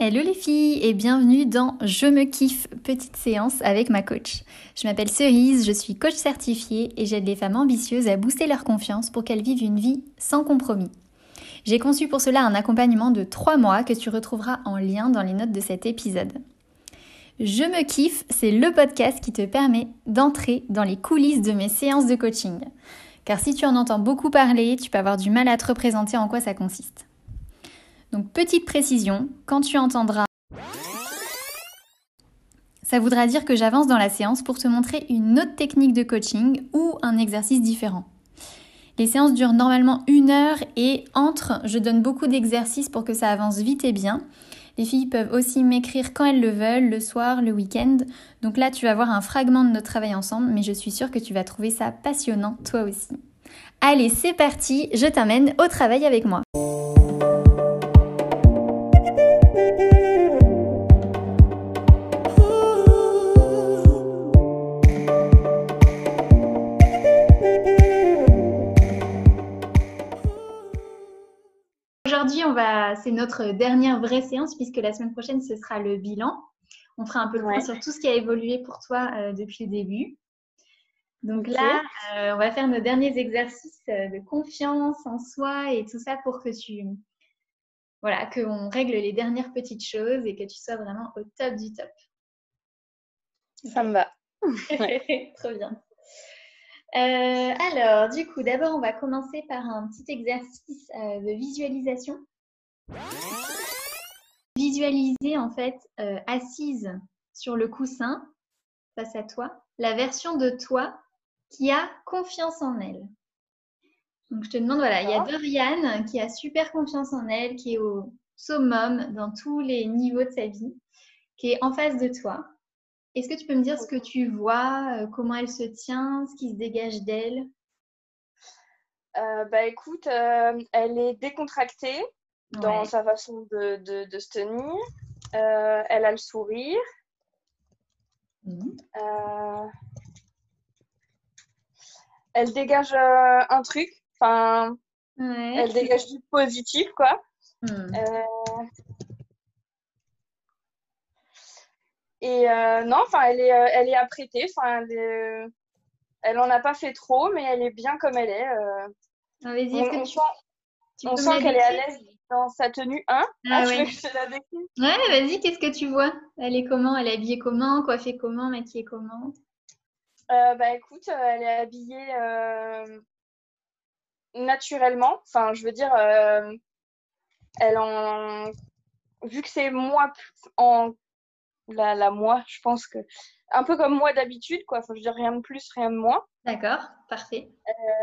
Hello les filles et bienvenue dans Je me kiffe, petite séance avec ma coach. Je m'appelle Cerise, je suis coach certifiée et j'aide les femmes ambitieuses à booster leur confiance pour qu'elles vivent une vie sans compromis. J'ai conçu pour cela un accompagnement de 3 mois que tu retrouveras en lien dans les notes de cet épisode. Je me kiffe, c'est le podcast qui te permet d'entrer dans les coulisses de mes séances de coaching. Car si tu en entends beaucoup parler, tu peux avoir du mal à te représenter en quoi ça consiste. Donc petite précision, quand tu entendras ça voudra dire que j'avance dans la séance pour te montrer une autre technique de coaching ou un exercice différent. Les séances durent normalement une heure et entre, je donne beaucoup d'exercices pour que ça avance vite et bien. Les filles peuvent aussi m'écrire quand elles le veulent, le soir, le week-end. Donc là, tu vas voir un fragment de notre travail ensemble, mais je suis sûre que tu vas trouver ça passionnant toi aussi. Allez, c'est parti, je t'amène au travail avec moi. C'est notre dernière vraie séance puisque la semaine prochaine ce sera le bilan. On fera un peu le point sur tout ce qui a évolué pour toi euh, depuis le début. Donc là, euh, on va faire nos derniers exercices euh, de confiance en soi et tout ça pour que tu, voilà, qu'on règle les dernières petites choses et que tu sois vraiment au top du top. Ça me va. Trop bien. Euh, alors, du coup, d'abord, on va commencer par un petit exercice euh, de visualisation. Visualiser, en fait, euh, assise sur le coussin face à toi, la version de toi qui a confiance en elle. Donc, je te demande, voilà, il y a Doriane qui a super confiance en elle, qui est au summum dans tous les niveaux de sa vie, qui est en face de toi. Est-ce que tu peux me dire ce que tu vois, euh, comment elle se tient, ce qui se dégage d'elle? Euh, Bah écoute, euh, elle est décontractée dans sa façon de, de, se tenir. elle a le sourire. Mmh. elle dégage un truc. Enfin, elle dégage du positif, quoi. Mmh. Et euh, non, enfin, elle est, euh, elle est apprêtée. Enfin, elle, elle en a pas fait trop, mais elle est bien comme elle est. Euh. Ah, on, on sent, qu'elle est à l'aise dans sa tenue 1. Ah, ah, ouais. Ouais, vas-y, qu'est-ce que tu vois? Elle est comment? Elle est habillée comment? Coiffée comment? Maquillée comment? Bah écoute, elle est habillée naturellement. Enfin, je veux dire, elle en vu que c'est moi en la, la moi, je pense que un peu comme moi d'habitude, quoi. Faut je dire rien de plus, rien de moins. D'accord, parfait.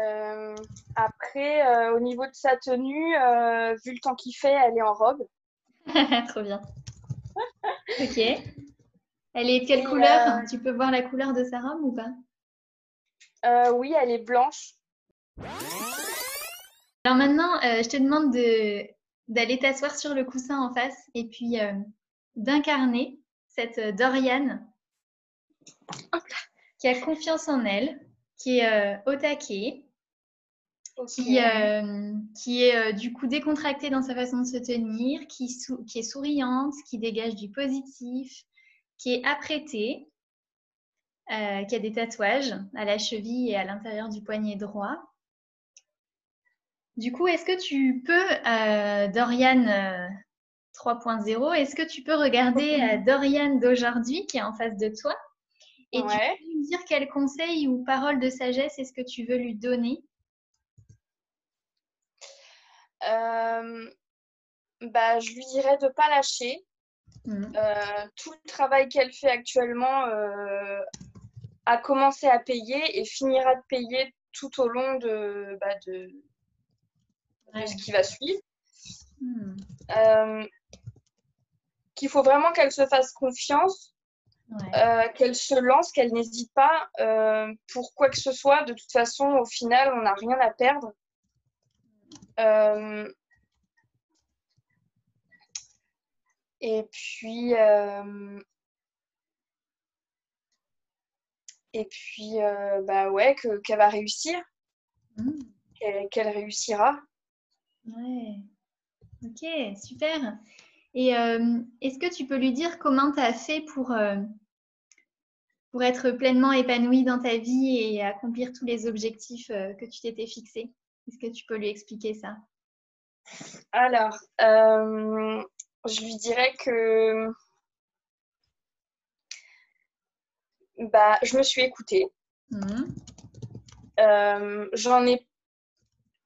Euh, après, euh, au niveau de sa tenue, euh, vu le temps qu'il fait, elle est en robe. Trop bien. ok. Elle est de quelle couleur? Tu peux voir la couleur de sa robe ou pas? Oui, elle est blanche. Alors maintenant, je te demande de d'aller t'asseoir sur le coussin en face et puis d'incarner cette Doriane qui a confiance en elle, qui est euh, au taquet, qui, euh, qui, est du coup décontractée dans sa façon de se tenir, qui, qui, est souriante, qui dégage du positif, qui est apprêtée, qui a des tatouages à la cheville et à l'intérieur du poignet droit. Du coup, est-ce que tu peux, Doriane, 3.0. Est-ce que tu peux regarder euh, Dorian d'aujourd'hui qui est en face de toi? Et tu peux lui dire quels conseils ou paroles de sagesse est-ce que tu veux lui donner? Euh, bah, Je lui dirais de ne pas lâcher. Mmh. Euh, tout le travail qu'elle fait actuellement a commencé à payer et finira de payer tout au long de, bah, de, ce qui va suivre. Mmh qu'il faut vraiment qu'elle se fasse confiance, euh, qu'elle se lance, qu'elle n'hésite pas euh, pour quoi que ce soit. De toute façon, au final, on n'a rien à perdre. Euh, et puis, et puis, bah ouais, qu'elle va réussir, mmh. qu'elle réussira. Ouais. Ok, super. Et est-ce que tu peux lui dire comment tu as fait pour, pour être pleinement épanouie dans ta vie et accomplir tous les objectifs que tu t'étais fixés? Est-ce que tu peux lui expliquer ça? Alors, je lui dirais que bah, je me suis écoutée. Mmh. Euh, j'en ai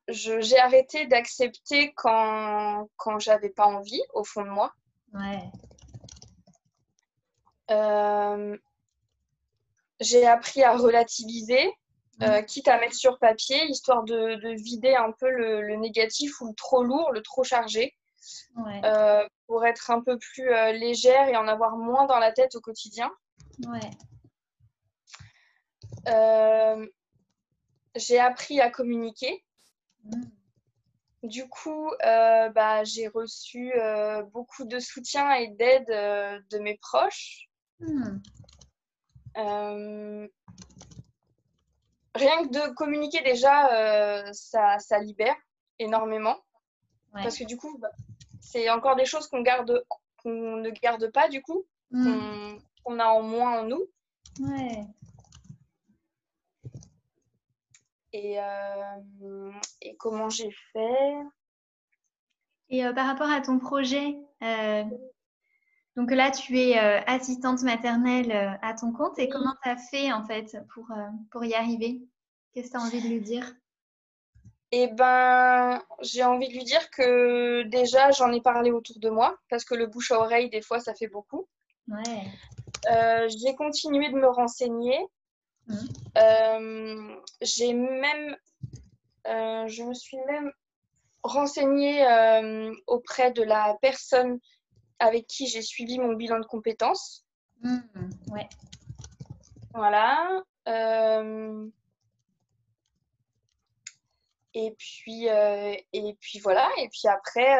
j'ai arrêté d'accepter quand, quand j'avais pas envie au fond de moi. Ouais. Euh, j'ai appris à relativiser, euh, quitte à mettre sur papier, histoire de, de vider un peu le, le, négatif ou le trop lourd, le trop chargé, ouais. pour être un peu plus légère et en avoir moins dans la tête au quotidien. Ouais. Euh, j'ai appris à communiquer. Du coup, euh, bah, j'ai reçu euh, beaucoup de soutien et d'aide de mes proches. Mm. rien que de communiquer déjà, ça, ça, libère énormément. Parce que du coup, bah, c'est encore des choses qu'on garde, qu'on ne garde pas du coup, mm. qu'on a en moins en nous. Ouais. Et, euh, et comment j'ai fait? Et euh, par rapport à ton projet, euh, donc là, tu es assistante maternelle à ton compte. Et comment tu as fait en fait pour, pour y arriver? Qu'est-ce que tu as envie de lui dire? Eh ben, j'ai envie de lui dire que déjà, j'en ai parlé autour de moi, parce que le bouche à oreille, des fois, ça fait beaucoup. Ouais. j'ai continué de me renseigner. Euh, j'ai même, euh, je me suis même renseignée euh, auprès de la personne avec qui j'ai suivi mon bilan de compétences. Mmh, ouais. Voilà. Et puis, et puis voilà. Et puis après,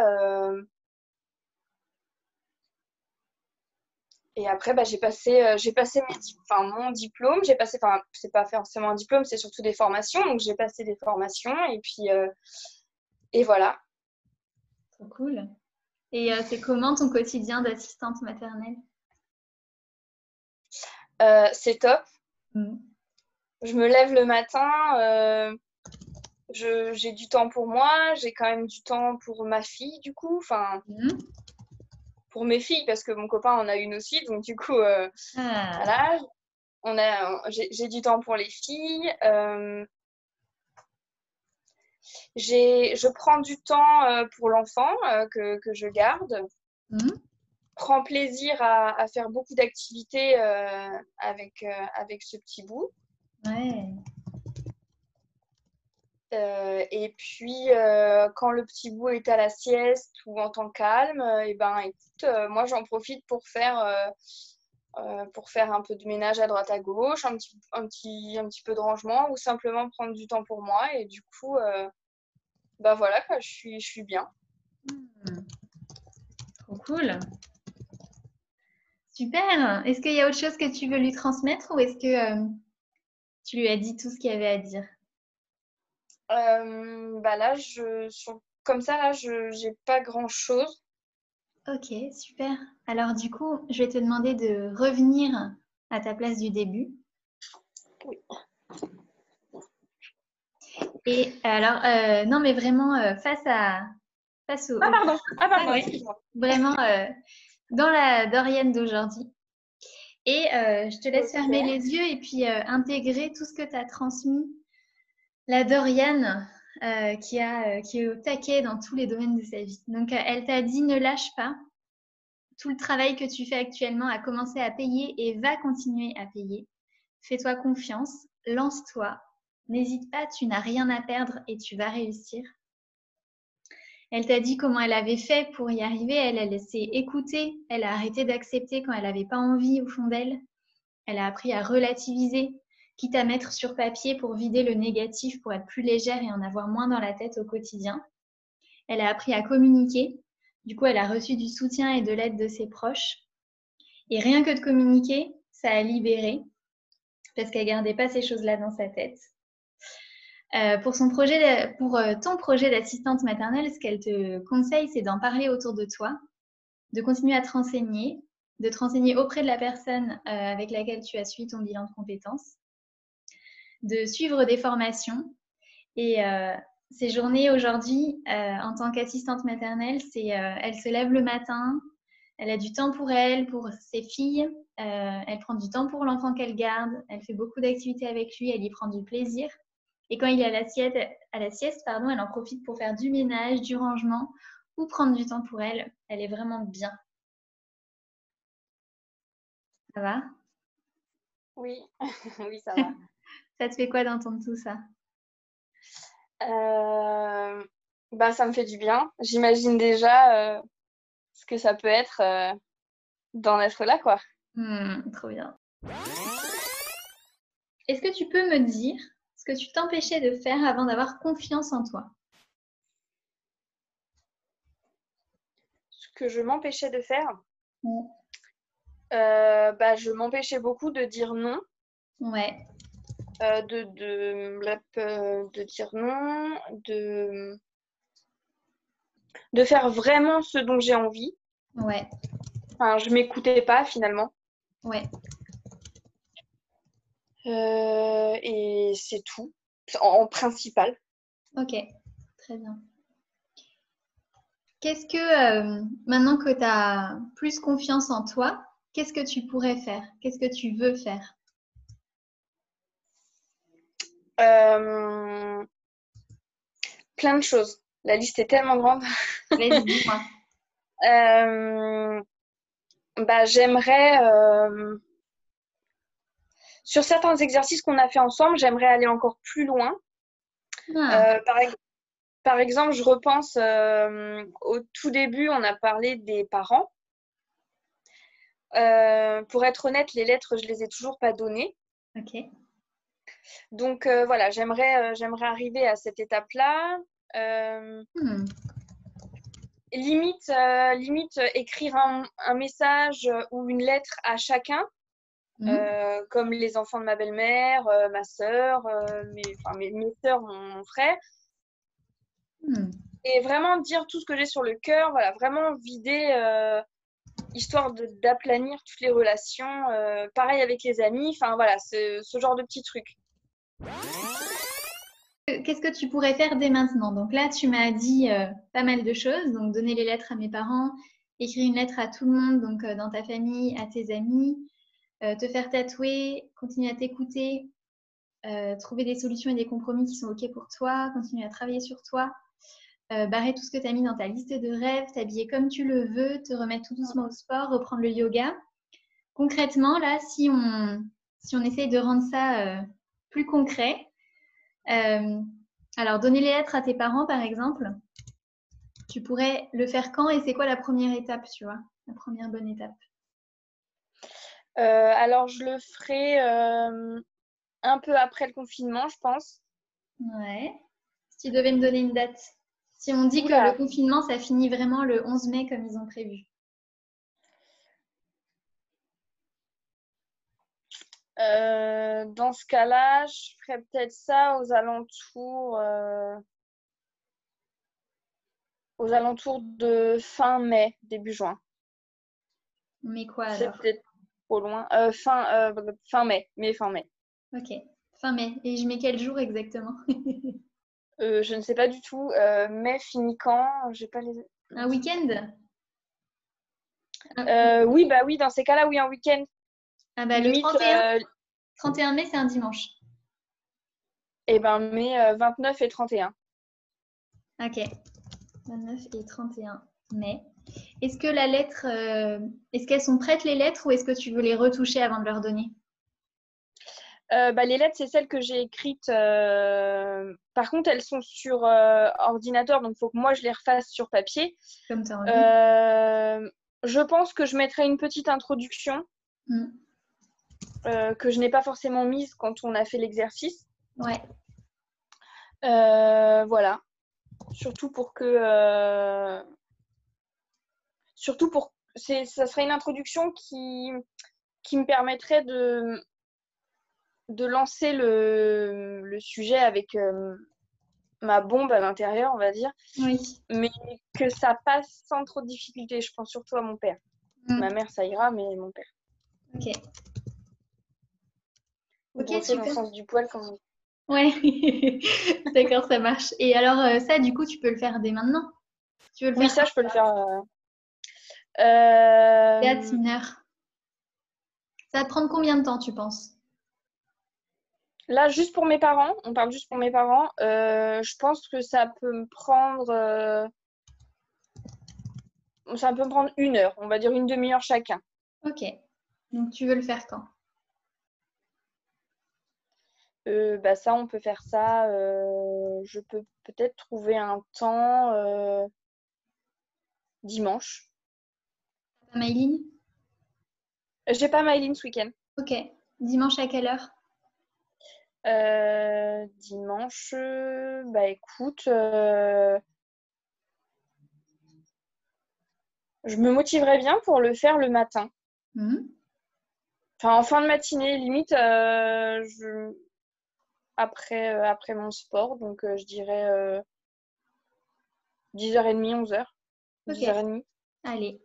Et après, bah, j'ai passé, euh, j'ai passé mes, enfin, mon diplôme. J'ai passé, enfin, c'est pas forcément un diplôme, c'est surtout des formations. Donc, j'ai passé des formations et puis, euh, et voilà. Trop cool. Et euh, c'est comment ton quotidien d'assistante maternelle? C'est top. Mmh. Je me lève le matin. j'ai du temps pour moi. J'ai quand même du temps pour ma fille, du coup. Enfin. Mmh pour mes filles parce que mon copain en a une aussi. Donc, du coup, euh, ah. voilà. On a, j'ai, du temps pour les filles. Euh, j'ai, je prends du temps euh, pour l'enfant que, que, je garde. Mmh. Prends plaisir à, à faire beaucoup d'activités avec, avec ce petit bout. Ouais. Euh, et puis, euh, quand le petit bout est à la sieste ou en temps calme, et euh, eh ben, écoute, moi, j'en profite pour faire, pour faire un peu de ménage à droite à gauche, un petit, un petit, un petit peu de rangement ou simplement prendre du temps pour moi. Et du coup, bah voilà, quoi, je, suis, je suis bien. Hmm. Trop cool. Super. Est-ce qu'il y a autre chose que tu veux lui transmettre ou est-ce que tu lui as dit tout ce qu'il y avait à dire? Bah là, je, comme ça, là, je n'ai pas grand-chose. Ok, super. Alors du coup, je vais te demander de revenir à ta place du début. Oui. Et alors, euh, non, mais vraiment euh, face à face au. Ah pardon. Ah pardon. excuse-moi. Vraiment dans la Dorienne d'aujourd'hui. Et je te laisse fermer les yeux et puis intégrer tout ce que tu as transmis la Dorian euh, euh, qui est au taquet dans tous les domaines de sa vie. Donc, euh, elle t'a dit ne lâche pas. Tout le travail que tu fais actuellement a commencé à payer et va continuer à payer. Fais-toi confiance, lance-toi. N'hésite pas, tu n'as rien à perdre et tu vas réussir. Elle t'a dit comment elle avait fait pour y arriver. Elle, elle s'est écoutée. Elle a arrêté d'accepter quand elle n'avait pas envie au fond d'elle. Elle a appris à relativiser quitte à mettre sur papier pour vider le négatif, pour être plus légère et en avoir moins dans la tête au quotidien. Elle a appris à communiquer. Du coup, elle a reçu du soutien et de l'aide de ses proches. Et rien que de communiquer, ça a libéré parce qu'elle gardait pas ces choses-là dans sa tête. Euh, pour, son projet pour euh, ton projet d'assistante maternelle, ce qu'elle te conseille, c'est d'en parler autour de toi. de continuer à te renseigner, de te renseigner auprès de la personne euh, avec laquelle tu as suivi ton bilan de compétences, de suivre des formations. Et euh, ces journées aujourd'hui, euh, en tant qu'assistante maternelle, c'est elle se lève le matin, elle a du temps pour elle, pour ses filles, elle prend du temps pour l'enfant qu'elle garde, elle fait beaucoup d'activités avec lui, elle y prend du plaisir. Et quand il est à la sieste, à la sieste pardon, elle en profite pour faire du ménage, du rangement ou prendre du temps pour elle. Elle est vraiment bien. Ça va? Oui, oui, ça va. Ça te fait quoi d'entendre tout ça? Euh, bah, Ça me fait du bien. J'imagine déjà euh, ce que ça peut être euh, d'en être là, quoi. Hmm, trop bien. Est-ce que tu peux me dire ce que tu t'empêchais de faire avant d'avoir confiance en toi? Ce que je m'empêchais de faire? Bah, Je m'empêchais beaucoup de dire non. Ouais. Euh, de, de, de, dire non, de, de faire vraiment ce dont j'ai envie. Ouais. Enfin, je m'écoutais pas finalement. Ouais. Euh, et c'est tout, en, principal. Ok, très bien. Qu'est-ce que, euh, maintenant que tu as plus confiance en toi, qu'est-ce que tu pourrais faire? Qu'est-ce que tu veux faire? Euh, Plein de choses. La liste est tellement grande. dis-moi. bah, j'aimerais sur certains exercices qu'on a fait ensemble, j'aimerais aller encore plus loin. Ah. Euh, par, exemple, je repense euh, au tout début, on a parlé des parents. Euh, pour être honnête, les lettres, je les ai toujours pas données. Ok. Donc voilà, j'aimerais j'aimerais arriver à cette étape-là. Hmm. Limite, limite écrire un, message ou une lettre à chacun Mmh. Euh, comme les enfants de ma belle-mère, euh, ma sœur, euh, mes, mes, mes soeurs, mon, frère. Mmh. Et vraiment dire tout ce que j'ai sur le cœur, voilà, vraiment vider, histoire d'aplanir toutes les relations. pareil avec les amis, enfin voilà, ce, ce genre de petits trucs. Qu'est-ce que tu pourrais faire dès maintenant? Donc là, tu m'as dit pas mal de choses. Donc donner les lettres à mes parents, écrire une lettre à tout le monde, donc dans ta famille, à tes amis, euh, te faire tatouer, continuer à t'écouter, euh, trouver des solutions et des compromis qui sont OK pour toi, continuer à travailler sur toi, euh, barrer tout ce que tu as mis dans ta liste de rêves, t'habiller comme tu le veux, te remettre tout doucement au sport, reprendre le yoga. Concrètement, là, si on, si on essaye de rendre ça plus concret, alors donner les lettres à tes parents, par exemple, tu pourrais le faire quand et c'est quoi la première étape, tu vois, la première bonne étape? Euh, alors, je le ferai euh, un peu après le confinement, je pense. Ouais. Si tu devais me donner une date. Si on dit que le confinement, ça finit vraiment le 11 mai comme ils ont prévu. Euh, dans ce cas-là, je ferais peut-être ça aux alentours, aux alentours de fin mai, début juin. Mais quoi alors? loin. Euh, fin, euh, fin mai, mais fin mai. Ok, fin mai. Et je mets quel jour exactement? Euh, Je ne sais pas du tout. mai finit quand? J'ai pas les. Un week-end? Oui, bah oui, dans ces cas-là, oui, un week-end. Ah bah le 31, 31 mai, c'est un dimanche. Eh ben mai 29 et 31. Ok. 29 et 31 mai. Est-ce que la lettre, euh, est-ce qu'elles sont prêtes les lettres ou est-ce que tu veux les retoucher avant de leur donner? Euh, bah, les lettres, c'est celles que j'ai écrites. Euh, par contre, elles sont sur ordinateur, donc il faut que moi je les refasse sur papier. Comme tu Je pense que je mettrai une petite introduction mm. Que je n'ai pas forcément mise quand on a fait l'exercice. Ouais. voilà. Surtout pour que surtout pour ça serait une introduction qui, qui me permettrait de, de lancer le, le sujet avec, euh, ma bombe à l'intérieur, on va dire. Oui. Mais que ça passe sans trop de difficultés. Je pense surtout à mon père. Mm. Ma mère, ça ira, mais mon père. Ok. Ok, super. le sens du poil quand même. Ouais, d'accord, ça marche. Et alors, euh, ça, du coup, tu peux le faire dès maintenant? Tu veux le Oui, ça, je peux le faire. Euh... euh Théâtre mineur. Ça va te prendre combien de temps, tu penses? Là, juste pour mes parents, on parle juste pour mes parents, euh, je pense que ça peut me prendre. Euh, ça peut me prendre une heure, on va dire une demi-heure chacun. Ok. Donc, tu veux le faire quand? Euh, bah ça, on peut faire ça. je peux peut-être trouver un temps dimanche. T'as Maïline J'ai pas Maïline ce week-end. Ok. Dimanche à quelle heure? Euh, dimanche, bah écoute, euh, je me motiverais bien pour le faire le matin. Mmh. Enfin, en fin de matinée, limite, euh, je... après, après mon sport. Donc, je dirais 10h30, 11h. 10h30. Allez.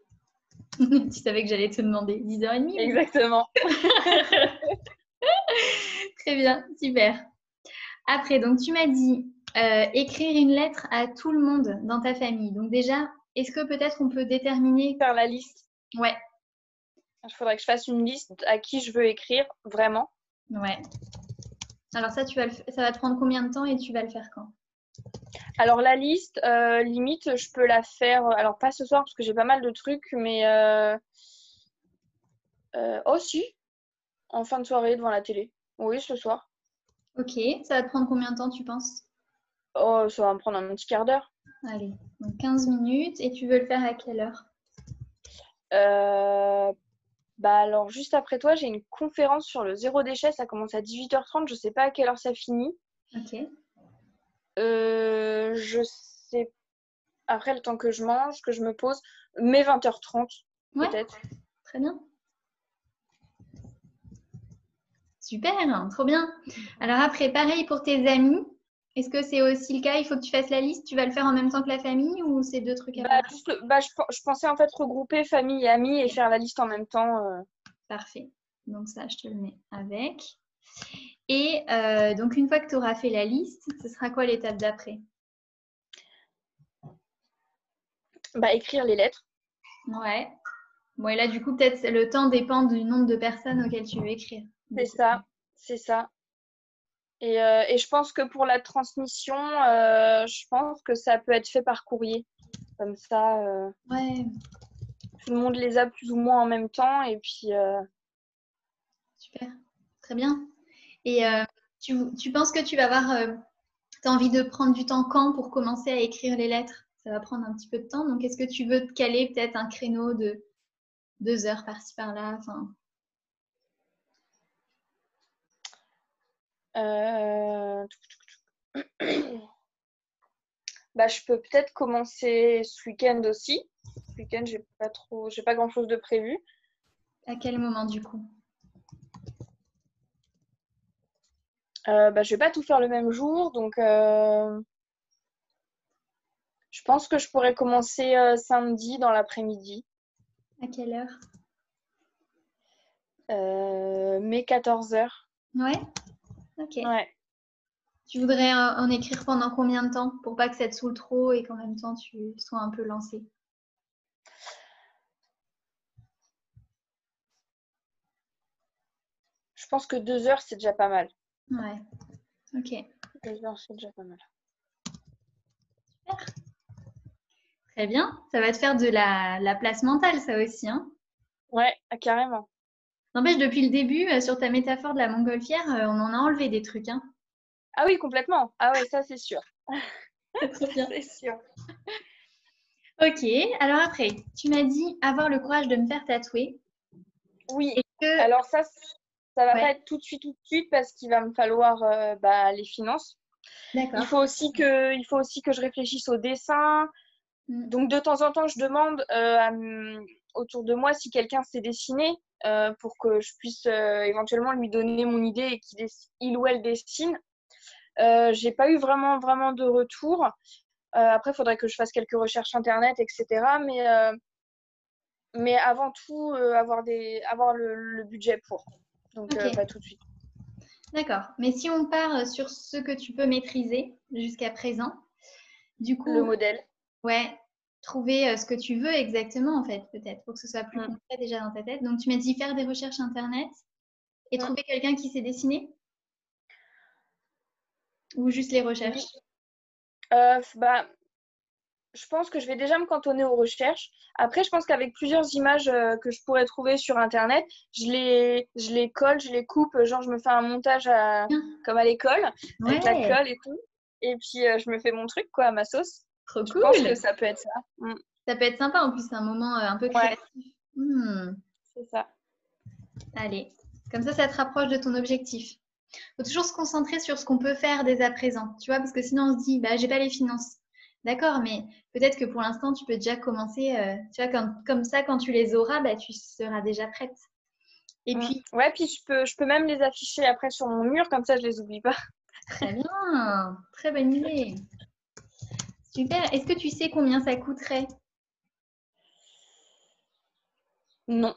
tu savais que j'allais te demander 10h30 Exactement. Très bien, super. Après, donc tu m'as dit euh, écrire une lettre à tout le monde dans ta famille. Donc déjà, est-ce que peut-être on peut déterminer Faire la liste. Ouais. Il faudrait que je fasse une liste à qui je veux écrire vraiment. Ouais. Alors ça, tu vas ça va te prendre combien de temps et tu vas le faire quand? Alors la liste, euh, limite, je peux la faire. Alors pas ce soir parce que j'ai pas mal de trucs, mais euh... oh si, en fin de soirée devant la télé. Oui, ce soir. Ok, ça va te prendre combien de temps, tu penses? Oh, ça va me prendre un petit quart d'heure. Allez, donc 15 minutes. Et tu veux le faire à quelle heure? Euh, Bah alors, juste après toi, j'ai une conférence sur le zéro déchet. Ça commence à 18h30. Je sais pas à quelle heure ça finit. Ok. Euh, je sais. Après, le temps que je mange, que je me pose, mais 20h30, peut-être. Très bien. Super, trop bien. Alors après, pareil pour tes amis. Est-ce que c'est aussi le cas? Il faut que tu fasses la liste. Tu vas le faire en même temps que la famille ou c'est deux trucs à bah, bah je, pensais en fait regrouper famille et amis et faire la liste en même temps. Euh. Parfait. Donc ça, je te le mets avec. Et euh, donc une fois que tu auras fait la liste, ce sera quoi l'étape d'après? Bah écrire les lettres. Ouais. Bon et là du coup peut-être le temps dépend du nombre de personnes auxquelles tu veux écrire. C'est ça, c'est ça. Et, euh, et, je pense que pour la transmission, euh, je pense que ça peut être fait par courrier. Comme ça, euh, ouais. tout le monde les a plus ou moins en même temps. Et puis. Super, très bien. Et tu, tu, penses que tu vas avoir. tu as envie de prendre du temps quand pour commencer à écrire les lettres? Ça va prendre un petit peu de temps. Donc, est-ce que tu veux te caler peut-être un créneau de deux heures par-ci par-là? Enfin... Euh, bah, je peux peut-être commencer ce week-end aussi. Ce week-end, j'ai pas trop, j'ai pas grand-chose de prévu. À quel moment du coup? Euh, bah, Je vais pas tout faire le même jour, donc euh, je pense que je pourrais commencer euh, samedi dans l'après-midi. À quelle heure? Mais 14h. Ouais. Ok. Ouais. Tu voudrais en écrire pendant combien de temps pour pas que ça te saoule trop et qu'en même temps tu sois un peu lancé Je pense que deux heures, c'est déjà pas mal. Ouais. Ok. Deux heures, c'est déjà pas mal. Super. Très bien. Ça va te faire de la, la place mentale, ça aussi. Hein? Ouais, carrément. N'empêche, depuis le début, euh, sur ta métaphore de la montgolfière, euh, on en a enlevé des trucs. Hein. Ah oui, complètement. Ah oui, ça c'est sûr. c'est sûr. Ok, alors après, tu m'as dit avoir le courage de me faire tatouer. Oui, alors ça, ça va pas être tout de suite, tout de suite, parce qu'il va me falloir euh, bah, les finances. D'accord. Il faut aussi que, il faut aussi que je réfléchisse au dessin. Mm. Donc de temps en temps, je demande autour de moi si quelqu'un sait dessiner. Euh, pour que je puisse euh, éventuellement lui donner mon idée et qu'il il ou elle dessine. Euh, j'ai pas eu vraiment, vraiment de retour. après, il faudrait que je fasse quelques recherches internet, etc. Mais, mais avant tout, avoir, des, avoir le, budget pour. Donc, pas tout de suite. D'accord. Mais si on part sur ce que tu peux maîtriser jusqu'à présent, du coup. Le modèle. Ouais, trouver euh, ce que tu veux exactement, en fait, peut-être, pour que ce soit plus mm. concret déjà dans ta tête. Donc, tu m'as dit faire des recherches Internet et trouver quelqu'un qui sait dessiner Ou juste les recherches euh, bah, Je pense que je vais déjà me cantonner aux recherches. Après, je pense qu'avec plusieurs images euh, que je pourrais trouver sur Internet, je les, je les colle, je les coupe. Genre, je me fais un montage comme à l'école, avec la colle et tout. Et puis, je me fais mon truc, quoi, à ma sauce. Trop je cool. pense que ça peut être ça. Mm. Ça peut être sympa en plus, c'est un moment euh, un peu créatif. Hmm. C'est ça. Allez, comme ça, ça te rapproche de ton objectif. Il faut toujours se concentrer sur ce qu'on peut faire dès à présent, tu vois, parce que sinon on se dit, bah, j'ai pas les finances. D'accord, mais peut-être que pour l'instant, tu peux déjà commencer, euh, tu vois, comme, comme ça, quand tu les auras, bah, tu seras déjà prête. Et mm. puis. Ouais, puis je peux, je peux même les afficher après sur mon mur, comme ça, je les oublie pas. Très bien, très bonne idée. Super. Est-ce que tu sais combien ça coûterait? Non.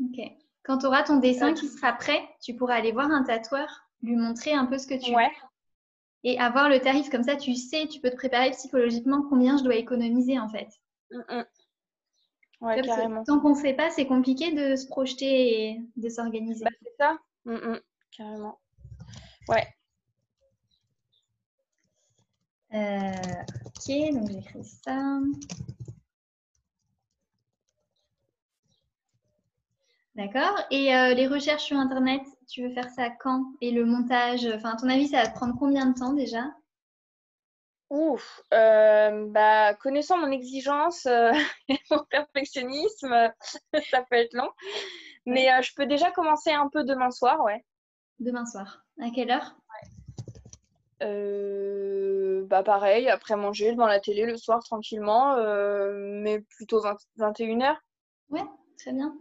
Ok. Quand tu auras ton dessin qui sera prêt, tu pourras aller voir un tatoueur, lui montrer un peu ce que tu ouais. Et avoir le tarif comme ça, tu sais, tu peux te préparer psychologiquement combien je dois économiser en fait. Mm, mm. Ouais, carrément. Tant qu'on ne sait pas, c'est compliqué de se projeter et de s'organiser. Bah, c'est ça. Mm, carrément. Ouais. Euh, ok, donc j'écris ça. D'accord. Et euh, les recherches sur Internet, tu veux faire ça quand? Et le montage, enfin, à ton avis, ça va te prendre combien de temps déjà? Ouf, euh, bah, connaissant mon exigence et mon perfectionnisme, ça peut être long. Mais je peux déjà commencer un peu demain soir, ouais. Demain soir. À quelle heure? Euh, bah pareil, après manger, devant la télé le soir tranquillement, euh, mais plutôt 21h. Ouais, très bien.